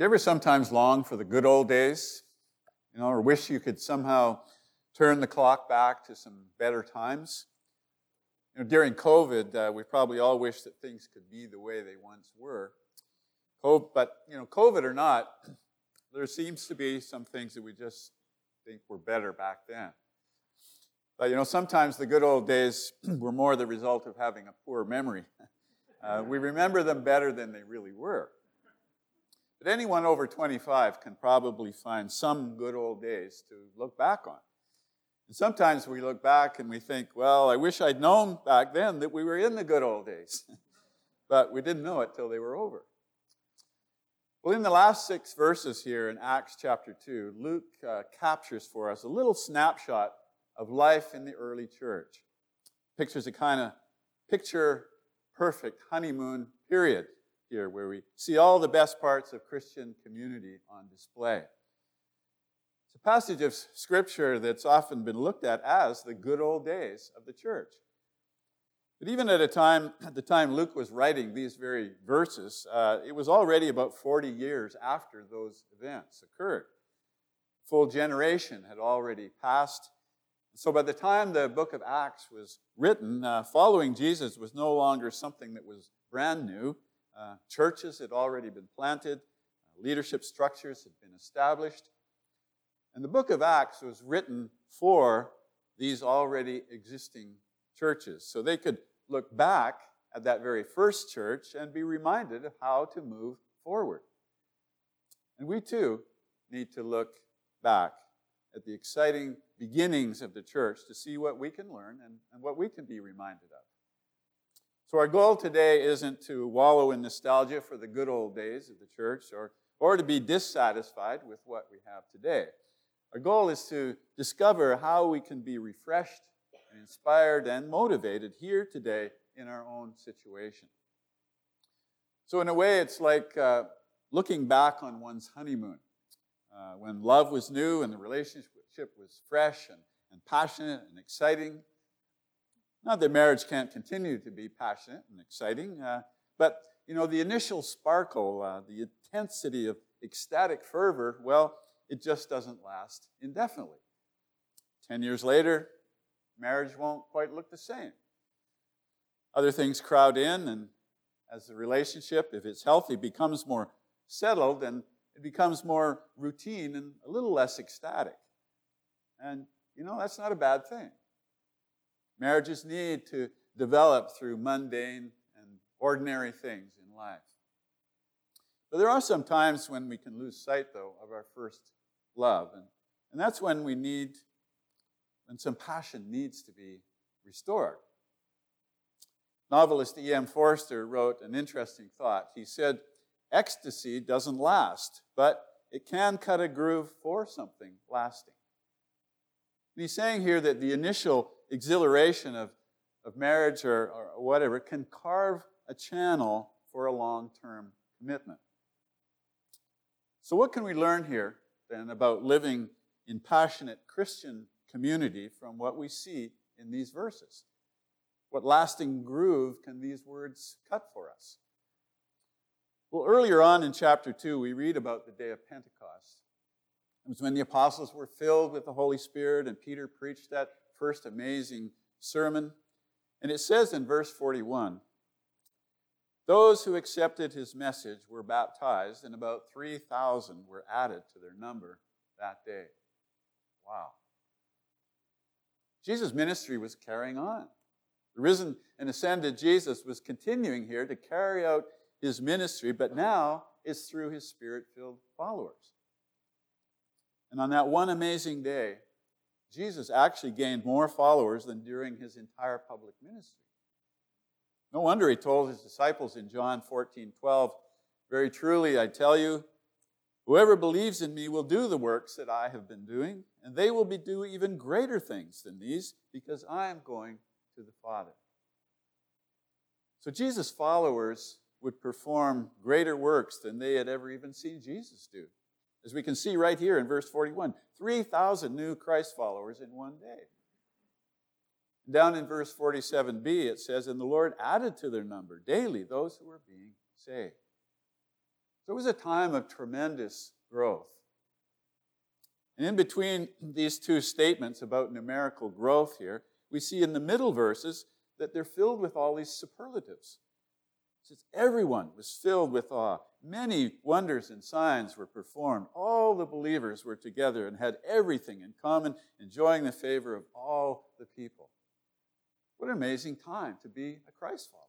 you ever sometimes long for the good old days? You know, or wish you could somehow turn the clock back to some better times? You know, during COVID, uh, we probably all wish that things could be the way they once were. But, you know, COVID or not, there seems to be some things that we just think were better back then. But, you know, sometimes the good old days were more the result of having a poor memory. Uh, we remember them better than they really were. But anyone over 25 can probably find some good old days to look back on. And sometimes we look back and we think, well, I wish I'd known back then that we were in the good old days. but we didn't know it till they were over. Well, in the last six verses here in Acts chapter 2, Luke uh, captures for us a little snapshot of life in the early church. Pictures a kind of picture perfect honeymoon period here where we see all the best parts of Christian community on display. It's a passage of scripture that's often been looked at as the good old days of the church. But even at a time, at the time Luke was writing these very verses, uh, it was already about 40 years after those events occurred. Full generation had already passed. So by the time the book of Acts was written, uh, following Jesus was no longer something that was brand new. Uh, churches had already been planted, uh, leadership structures had been established. And the book of Acts was written for these already existing churches. So they could look back at that very first church and be reminded of how to move forward. And we too need to look back at the exciting beginnings of the church to see what we can learn and, and what we can be reminded of. So, our goal today isn't to wallow in nostalgia for the good old days of the church or, or to be dissatisfied with what we have today. Our goal is to discover how we can be refreshed and inspired and motivated here today in our own situation. So, in a way, it's like uh, looking back on one's honeymoon uh, when love was new and the relationship was fresh and, and passionate and exciting. Not that marriage can't continue to be passionate and exciting, uh, but you know, the initial sparkle, uh, the intensity of ecstatic fervor, well, it just doesn't last indefinitely. Ten years later, marriage won't quite look the same. Other things crowd in, and as the relationship, if it's healthy, becomes more settled, and it becomes more routine and a little less ecstatic. And, you know, that's not a bad thing. Marriages need to develop through mundane and ordinary things in life. But there are some times when we can lose sight, though, of our first love. And, and that's when we need, when some passion needs to be restored. Novelist E.M. Forster wrote an interesting thought. He said, Ecstasy doesn't last, but it can cut a groove for something lasting. And he's saying here that the initial exhilaration of, of marriage or, or whatever can carve a channel for a long term commitment. So, what can we learn here then about living in passionate Christian community from what we see in these verses? What lasting groove can these words cut for us? Well, earlier on in chapter 2, we read about the day of Pentecost. It was when the apostles were filled with the Holy Spirit and Peter preached that first amazing sermon. And it says in verse 41 those who accepted his message were baptized, and about 3,000 were added to their number that day. Wow. Jesus' ministry was carrying on. The risen and ascended Jesus was continuing here to carry out his ministry, but now it's through his spirit filled followers. And on that one amazing day, Jesus actually gained more followers than during his entire public ministry. No wonder he told his disciples in John 14 12, Very truly, I tell you, whoever believes in me will do the works that I have been doing, and they will be do even greater things than these, because I am going to the Father. So Jesus' followers would perform greater works than they had ever even seen Jesus do. As we can see right here in verse 41, 3,000 new Christ followers in one day. Down in verse 47b, it says, And the Lord added to their number daily those who were being saved. So it was a time of tremendous growth. And in between these two statements about numerical growth here, we see in the middle verses that they're filled with all these superlatives. It says everyone was filled with awe. Many wonders and signs were performed. All the believers were together and had everything in common, enjoying the favor of all the people. What an amazing time to be a Christ follower.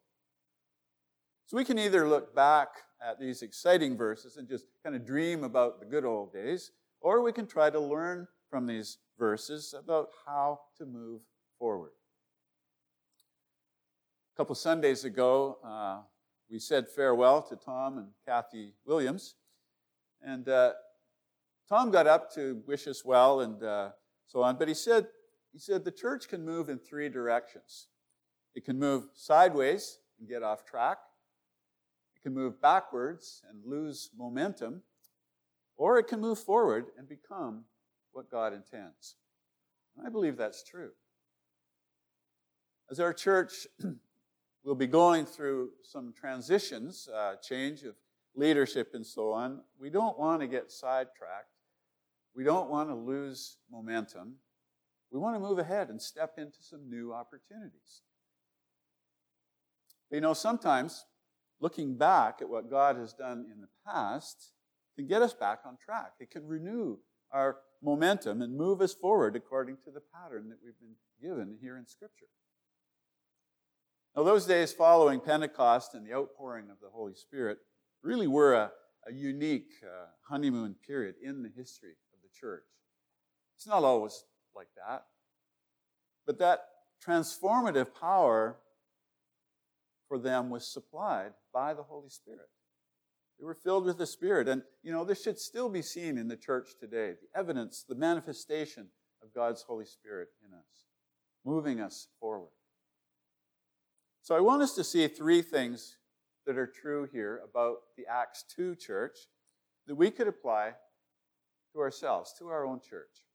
So we can either look back at these exciting verses and just kind of dream about the good old days, or we can try to learn from these verses about how to move forward. A couple Sundays ago, uh, we said farewell to Tom and Kathy Williams. And uh, Tom got up to wish us well and uh, so on, but he said, he said the church can move in three directions. It can move sideways and get off track. It can move backwards and lose momentum or it can move forward and become what God intends. And I believe that's true. As our church will be going through some transitions, uh, change of leadership and so on, we don't want to get sidetracked. We don't want to lose momentum. We want to move ahead and step into some new opportunities. But you know, sometimes looking back at what God has done in the past can get us back on track. It can renew our momentum and move us forward according to the pattern that we've been given here in Scripture. Now, those days following Pentecost and the outpouring of the Holy Spirit really were a, a unique uh, honeymoon period in the history of the church. It's not always like that, but that transformative power for them was supplied by the Holy Spirit. They were filled with the Spirit. And, you know, this should still be seen in the church today the evidence, the manifestation of God's Holy Spirit in us, moving us forward. So I want us to see three things that are true here about the Acts 2 church that we could apply to ourselves, to our own church.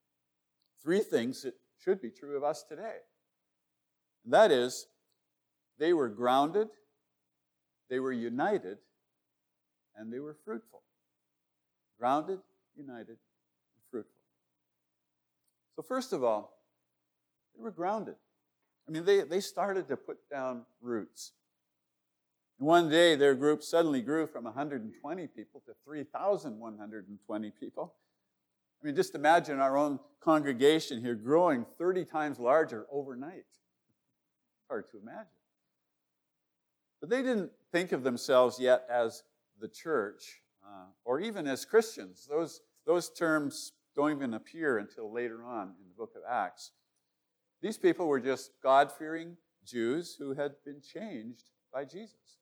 Three things that should be true of us today. And that is, they were grounded, they were united, and they were fruitful. Grounded, united, and fruitful. So, first of all, they were grounded. I mean, they, they started to put down roots. And one day, their group suddenly grew from 120 people to 3,120 people. I mean, just imagine our own congregation here growing 30 times larger overnight. Hard to imagine. But they didn't think of themselves yet as the church, uh, or even as Christians. Those, those terms don't even appear until later on in the book of Acts. These people were just God fearing Jews who had been changed by Jesus.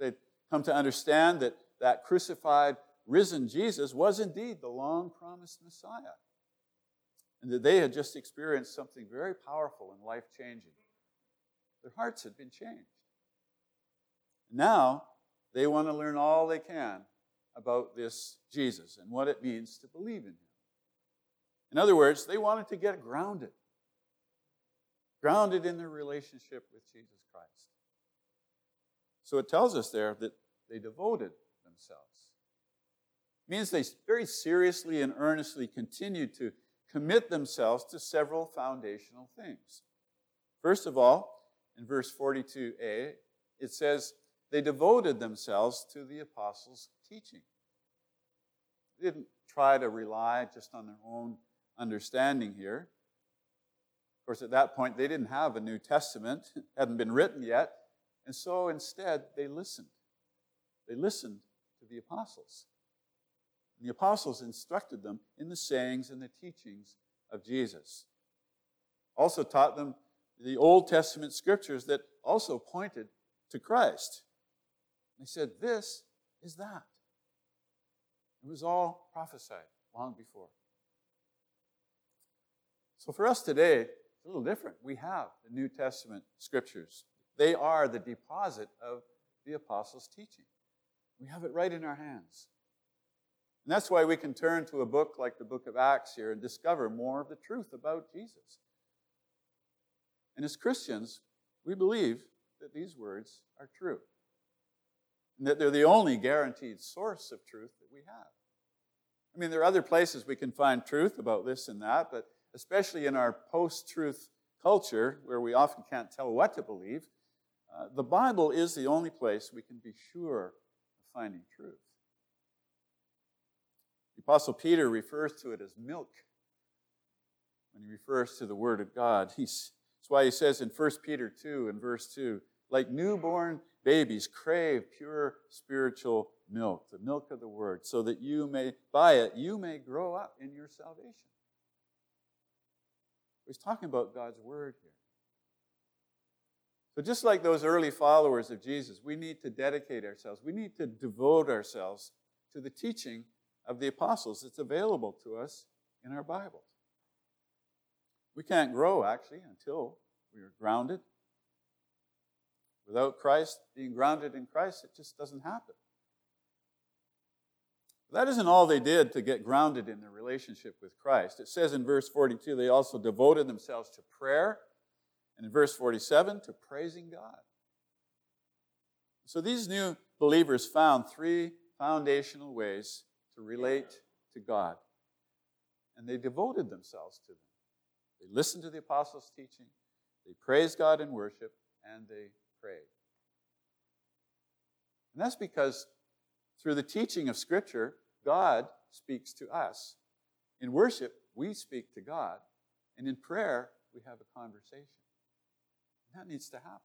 They'd come to understand that that crucified, risen Jesus was indeed the long promised Messiah. And that they had just experienced something very powerful and life changing. Their hearts had been changed. Now, they want to learn all they can about this Jesus and what it means to believe in him. In other words, they wanted to get grounded, grounded in their relationship with Jesus Christ. So it tells us there that they devoted themselves. It means they very seriously and earnestly continued to commit themselves to several foundational things. First of all, in verse 42a, it says, they devoted themselves to the apostles' teaching. They didn't try to rely just on their own understanding here. Of course, at that point, they didn't have a New Testament, hadn't been written yet, and so instead, they listened. They listened to the apostles. And the apostles instructed them in the sayings and the teachings of Jesus. Also taught them the Old Testament scriptures that also pointed to Christ. They said, This is that. It was all prophesied long before. So for us today, little different. We have the New Testament scriptures, they are the deposit of the apostles' teaching. We have it right in our hands. And that's why we can turn to a book like the book of Acts here and discover more of the truth about Jesus. And as Christians, we believe that these words are true. and that they're the only guaranteed source of truth that we have. I mean, there are other places we can find truth about this and that, but especially in our post truth culture where we often can't tell what to believe, uh, the Bible is the only place we can be sure of finding truth. The Apostle Peter refers to it as milk when he refers to the Word of God. He's, that's why he says in 1 Peter 2 and verse 2 like newborn babies, crave pure spiritual milk, the milk of the Word, so that you may, by it, you may grow up in your salvation. He's talking about God's Word here. So, just like those early followers of Jesus, we need to dedicate ourselves, we need to devote ourselves to the teaching of the apostles that's available to us in our Bibles. We can't grow, actually, until we are grounded. Without Christ, being grounded in Christ, it just doesn't happen. That isn't all they did to get grounded in their relationship with Christ. It says in verse 42 they also devoted themselves to prayer, and in verse 47 to praising God. So these new believers found three foundational ways to relate to God, and they devoted themselves to them. They listened to the apostles' teaching, they praised God in worship, and they prayed. And that's because through the teaching of Scripture, God speaks to us. In worship, we speak to God. And in prayer, we have a conversation. And that needs to happen.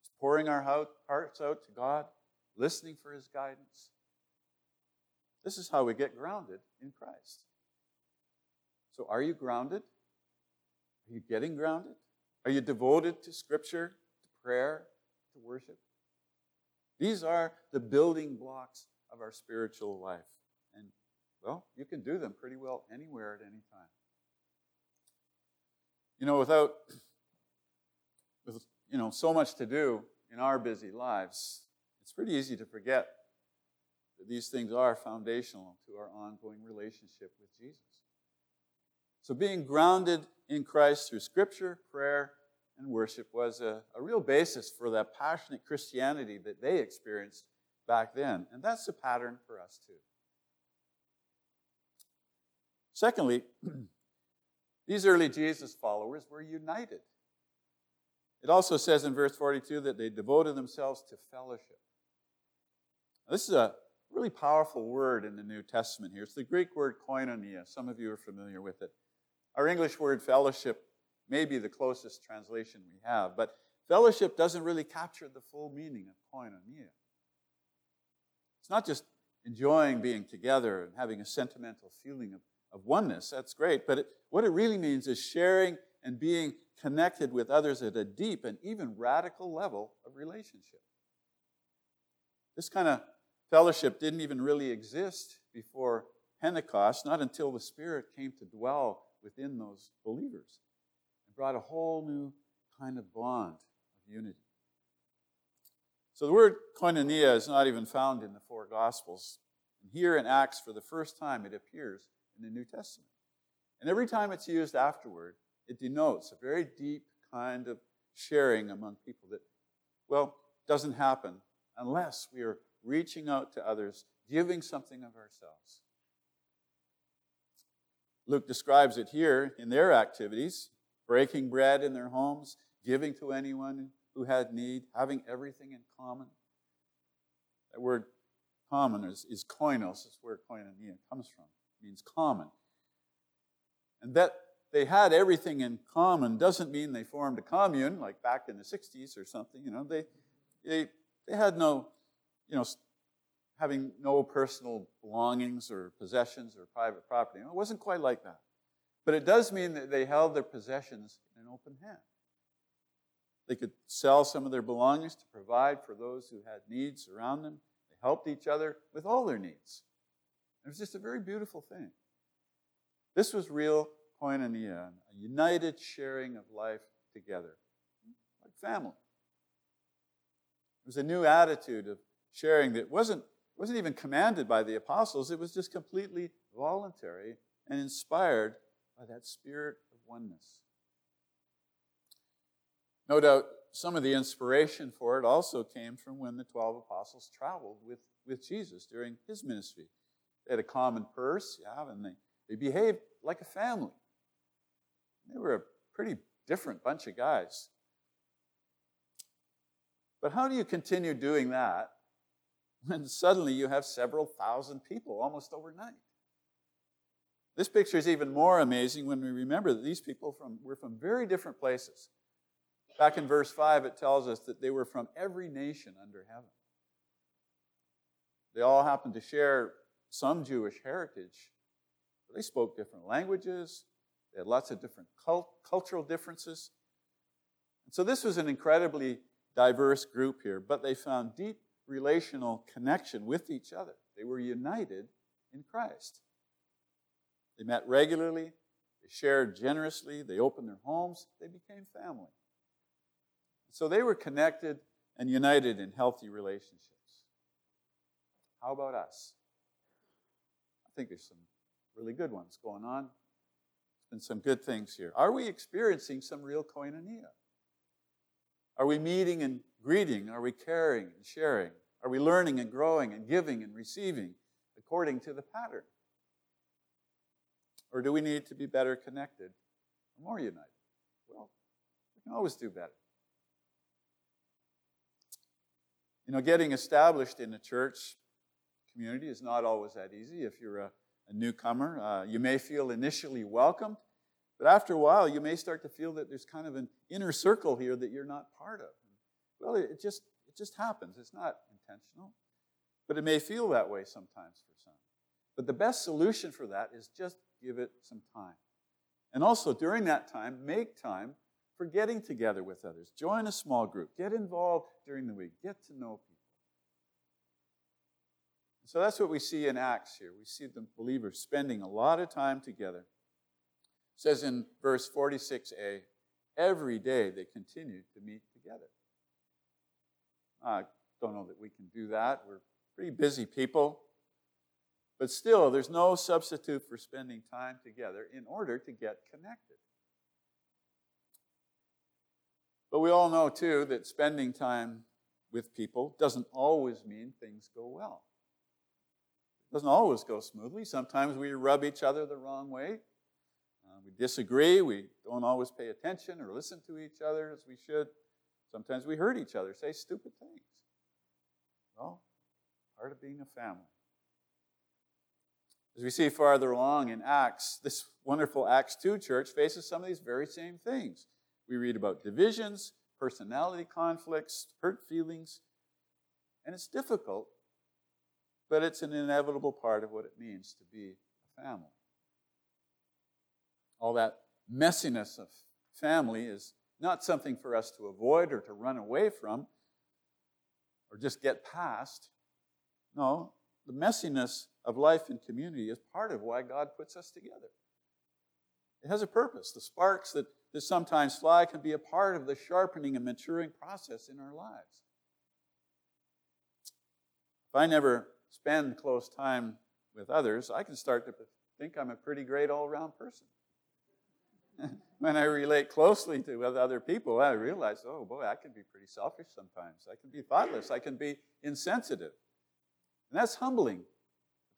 It's pouring our hearts out to God, listening for His guidance. This is how we get grounded in Christ. So, are you grounded? Are you getting grounded? Are you devoted to Scripture, to prayer, to worship? These are the building blocks of our spiritual life. And, well, you can do them pretty well anywhere at any time. You know, without, with, you know, so much to do in our busy lives, it's pretty easy to forget that these things are foundational to our ongoing relationship with Jesus. So, being grounded in Christ through Scripture, prayer, and worship was a, a real basis for that passionate Christianity that they experienced back then. And that's a pattern for us too. Secondly, these early Jesus followers were united. It also says in verse 42 that they devoted themselves to fellowship. Now, this is a really powerful word in the New Testament here. It's the Greek word koinonia. Some of you are familiar with it. Our English word fellowship may be the closest translation we have, but fellowship doesn't really capture the full meaning of koinonia. It's not just enjoying being together and having a sentimental feeling of, of oneness. That's great. But it, what it really means is sharing and being connected with others at a deep and even radical level of relationship. This kind of fellowship didn't even really exist before Pentecost, not until the Spirit came to dwell within those believers brought a whole new kind of bond of unity. So the word koinonia is not even found in the four Gospels. And here in Acts, for the first time, it appears in the New Testament. And every time it's used afterward, it denotes a very deep kind of sharing among people that, well, doesn't happen unless we are reaching out to others, giving something of ourselves. Luke describes it here in their activities breaking bread in their homes, giving to anyone who had need, having everything in common. That word common is, is koinos, is where koinonia comes from. It means common. And that they had everything in common doesn't mean they formed a commune like back in the 60s or something. You know, they, they, they had no, you know, having no personal belongings or possessions or private property. it wasn't quite like that. But it does mean that they held their possessions in an open hand. They could sell some of their belongings to provide for those who had needs around them. They helped each other with all their needs. It was just a very beautiful thing. This was real koinonia, a united sharing of life together, like family. It was a new attitude of sharing that wasn't, wasn't even commanded by the apostles, it was just completely voluntary and inspired by that spirit of oneness. No doubt some of the inspiration for it also came from when the 12 apostles traveled with, with Jesus during his ministry. They had a common purse, yeah, and they, they behaved like a family. They were a pretty different bunch of guys. But how do you continue doing that when suddenly you have several thousand people almost overnight? This picture is even more amazing when we remember that these people from, were from very different places. Back in verse 5, it tells us that they were from every nation under heaven. They all happened to share some Jewish heritage, but they spoke different languages, they had lots of different cult- cultural differences. And so this was an incredibly diverse group here, but they found deep relational connection with each other. They were united in Christ. They met regularly, they shared generously, they opened their homes, they became family. So they were connected and united in healthy relationships. How about us? I think there's some really good ones going on. There's been some good things here. Are we experiencing some real koinonia? Are we meeting and greeting? Are we caring and sharing? Are we learning and growing and giving and receiving according to the pattern? Or do we need to be better connected or more united? Well, we can always do better. You know, getting established in a church community is not always that easy. If you're a, a newcomer, uh, you may feel initially welcomed, but after a while, you may start to feel that there's kind of an inner circle here that you're not part of. Well, it just it just happens. It's not intentional, but it may feel that way sometimes for some. But the best solution for that is just give it some time. And also, during that time, make time for getting together with others. Join a small group. Get involved during the week. Get to know people. So that's what we see in Acts here. We see the believers spending a lot of time together. It says in verse 46a, every day they continued to meet together. I don't know that we can do that. We're pretty busy people. But still, there's no substitute for spending time together in order to get connected. But we all know, too, that spending time with people doesn't always mean things go well. It doesn't always go smoothly. Sometimes we rub each other the wrong way. Uh, we disagree. We don't always pay attention or listen to each other as we should. Sometimes we hurt each other, say stupid things. Well, part of being a family. As we see farther along in Acts, this wonderful Acts 2 church faces some of these very same things. We read about divisions, personality conflicts, hurt feelings, and it's difficult, but it's an inevitable part of what it means to be a family. All that messiness of family is not something for us to avoid or to run away from or just get past. No, the messiness of life and community is part of why God puts us together. It has a purpose. The sparks that, that sometimes fly can be a part of the sharpening and maturing process in our lives. If I never spend close time with others, I can start to think I'm a pretty great all around person. when I relate closely to other people, I realize, oh boy, I can be pretty selfish sometimes. I can be thoughtless. I can be insensitive. And that's humbling.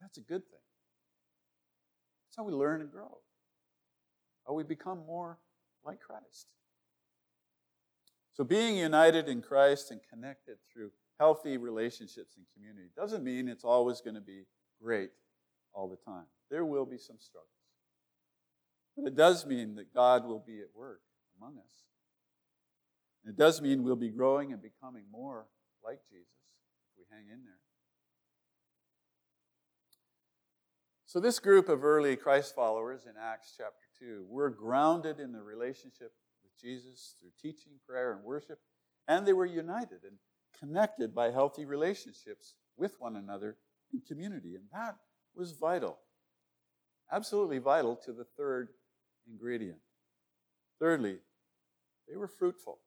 That's a good thing. That's how we learn and grow. How we become more like Christ. So, being united in Christ and connected through healthy relationships and community doesn't mean it's always going to be great all the time. There will be some struggles. But it does mean that God will be at work among us. And it does mean we'll be growing and becoming more like Jesus if we hang in there. So, this group of early Christ followers in Acts chapter 2 were grounded in the relationship with Jesus through teaching, prayer, and worship, and they were united and connected by healthy relationships with one another in community. And that was vital, absolutely vital to the third ingredient. Thirdly, they were fruitful.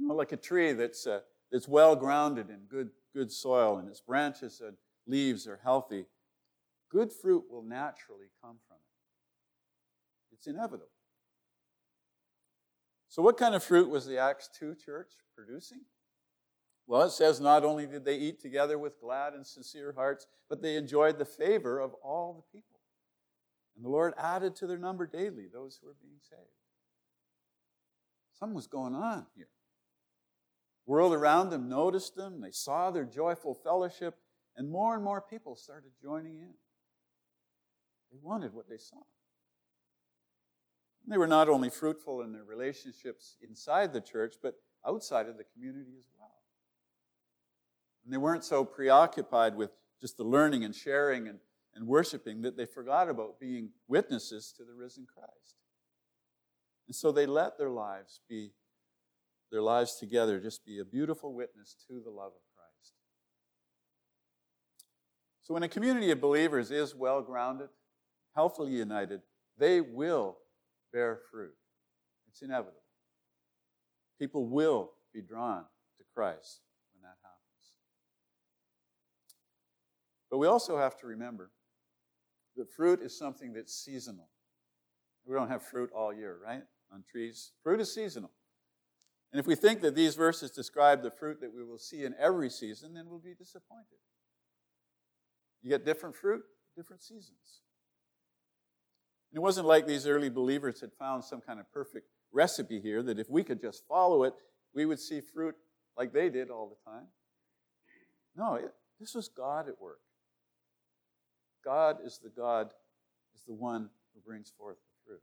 You know, like a tree that's, uh, that's well grounded in good, good soil and its branches and leaves are healthy, good fruit will naturally come from it. It's inevitable. So, what kind of fruit was the Acts 2 church producing? Well, it says not only did they eat together with glad and sincere hearts, but they enjoyed the favor of all the people. And the Lord added to their number daily those who were being saved. Something was going on here. The world around them noticed them, they saw their joyful fellowship, and more and more people started joining in. They wanted what they saw. And they were not only fruitful in their relationships inside the church, but outside of the community as well. And they weren't so preoccupied with just the learning and sharing and, and worshiping that they forgot about being witnesses to the risen Christ. And so they let their lives be, their lives together, just be a beautiful witness to the love of Christ. So when a community of believers is well grounded, healthily united, they will bear fruit. It's inevitable. People will be drawn to Christ. When that happens. But we also have to remember that fruit is something that's seasonal. We don't have fruit all year, right? On trees. Fruit is seasonal. And if we think that these verses describe the fruit that we will see in every season, then we'll be disappointed. You get different fruit, different seasons. And it wasn't like these early believers had found some kind of perfect recipe here that if we could just follow it, we would see fruit like they did all the time. No, it, this was God at work. God is the God, is the one who brings forth the fruit.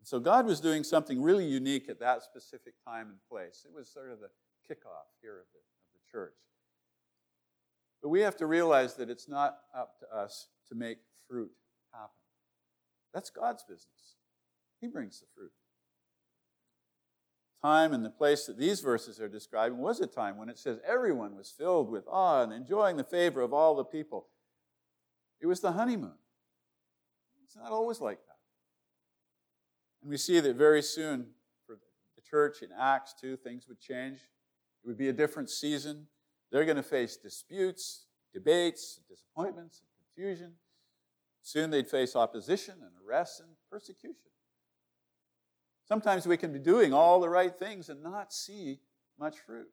And so God was doing something really unique at that specific time and place. It was sort of the kickoff here of the, of the church. But we have to realize that it's not up to us to make fruit happen. That's God's business. He brings the fruit. Time and the place that these verses are describing was a time when it says everyone was filled with awe and enjoying the favor of all the people. It was the honeymoon. It's not always like that. And we see that very soon for the church in Acts 2, things would change. It would be a different season. They're going to face disputes, debates, disappointments, and confusion. Soon they'd face opposition and arrests and persecution. Sometimes we can be doing all the right things and not see much fruit.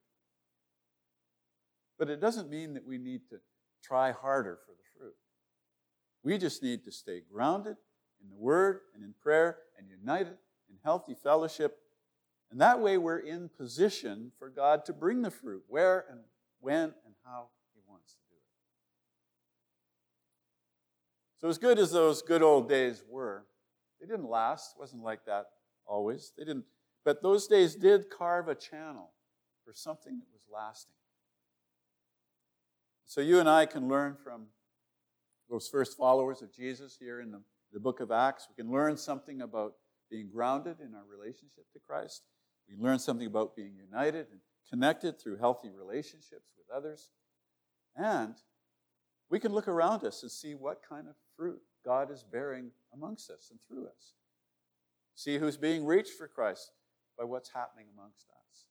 But it doesn't mean that we need to try harder for the fruit. we just need to stay grounded in the Word and in prayer and united in healthy fellowship. And that way we're in position for God to bring the fruit where and when and how He wants to do it. So, as good as those good old days were, they didn't last. It wasn't like that always. They didn't. But those days did carve a channel for something that was lasting. So you and I can learn from those first followers of Jesus here in the, the book of Acts. We can learn something about being grounded in our relationship to Christ. We learn something about being united and connected through healthy relationships with others. And we can look around us and see what kind of fruit God is bearing amongst us and through us. See who's being reached for Christ by what's happening amongst us.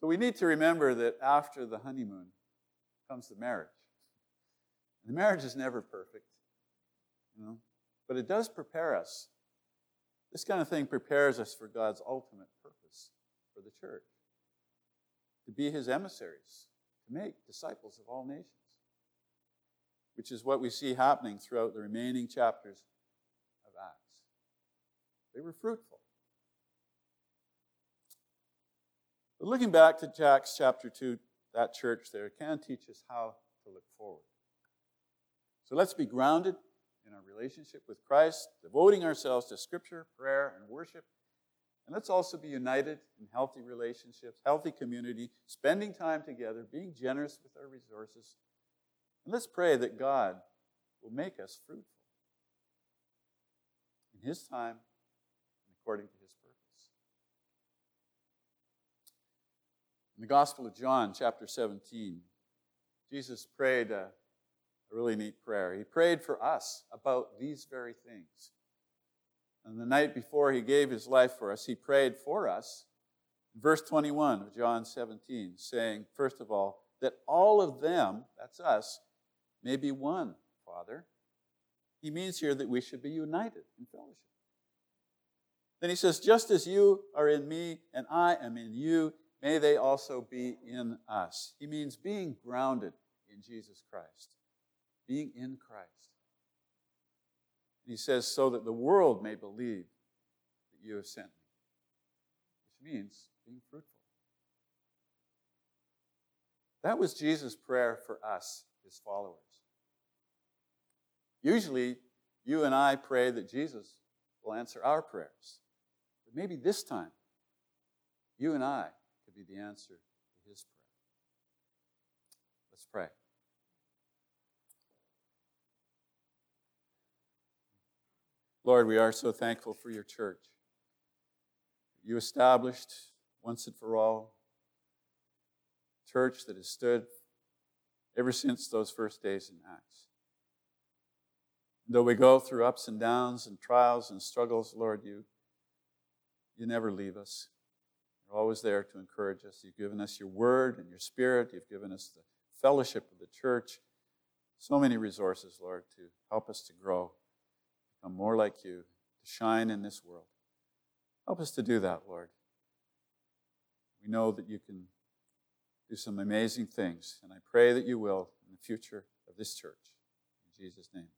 So we need to remember that after the honeymoon comes the marriage. The marriage is never perfect, you know, but it does prepare us. This kind of thing prepares us for God's ultimate for the church to be his emissaries, to make disciples of all nations, which is what we see happening throughout the remaining chapters of Acts. They were fruitful. But looking back to Acts chapter 2, that church there can teach us how to look forward. So let's be grounded in our relationship with Christ, devoting ourselves to Scripture, prayer, and worship. And let's also be united in healthy relationships, healthy community, spending time together, being generous with our resources. And let's pray that God will make us fruitful in His time and according to His purpose. In the Gospel of John, chapter 17, Jesus prayed. Uh, a really neat prayer. He prayed for us about these very things. And the night before he gave his life for us, he prayed for us. Verse 21 of John 17, saying, first of all, that all of them, that's us, may be one, Father. He means here that we should be united in fellowship. Then he says, Just as you are in me and I am in you, may they also be in us. He means being grounded in Jesus Christ, being in Christ. And he says, So that the world may believe that you have sent me, which means being fruitful. That was Jesus' prayer for us, his followers. Usually, you and I pray that Jesus will answer our prayers. But maybe this time, you and I could be the answer to his prayer. Let's pray. Lord, we are so thankful for your church. You established once and for all church that has stood ever since those first days in Acts. Though we go through ups and downs and trials and struggles, Lord, you, you never leave us. You're always there to encourage us. You've given us your word and your spirit. You've given us the fellowship of the church. So many resources, Lord, to help us to grow, become more like you, to shine in this world. Help us to do that, Lord. We know that you can do some amazing things. And I pray that you will in the future of this church. In Jesus' name.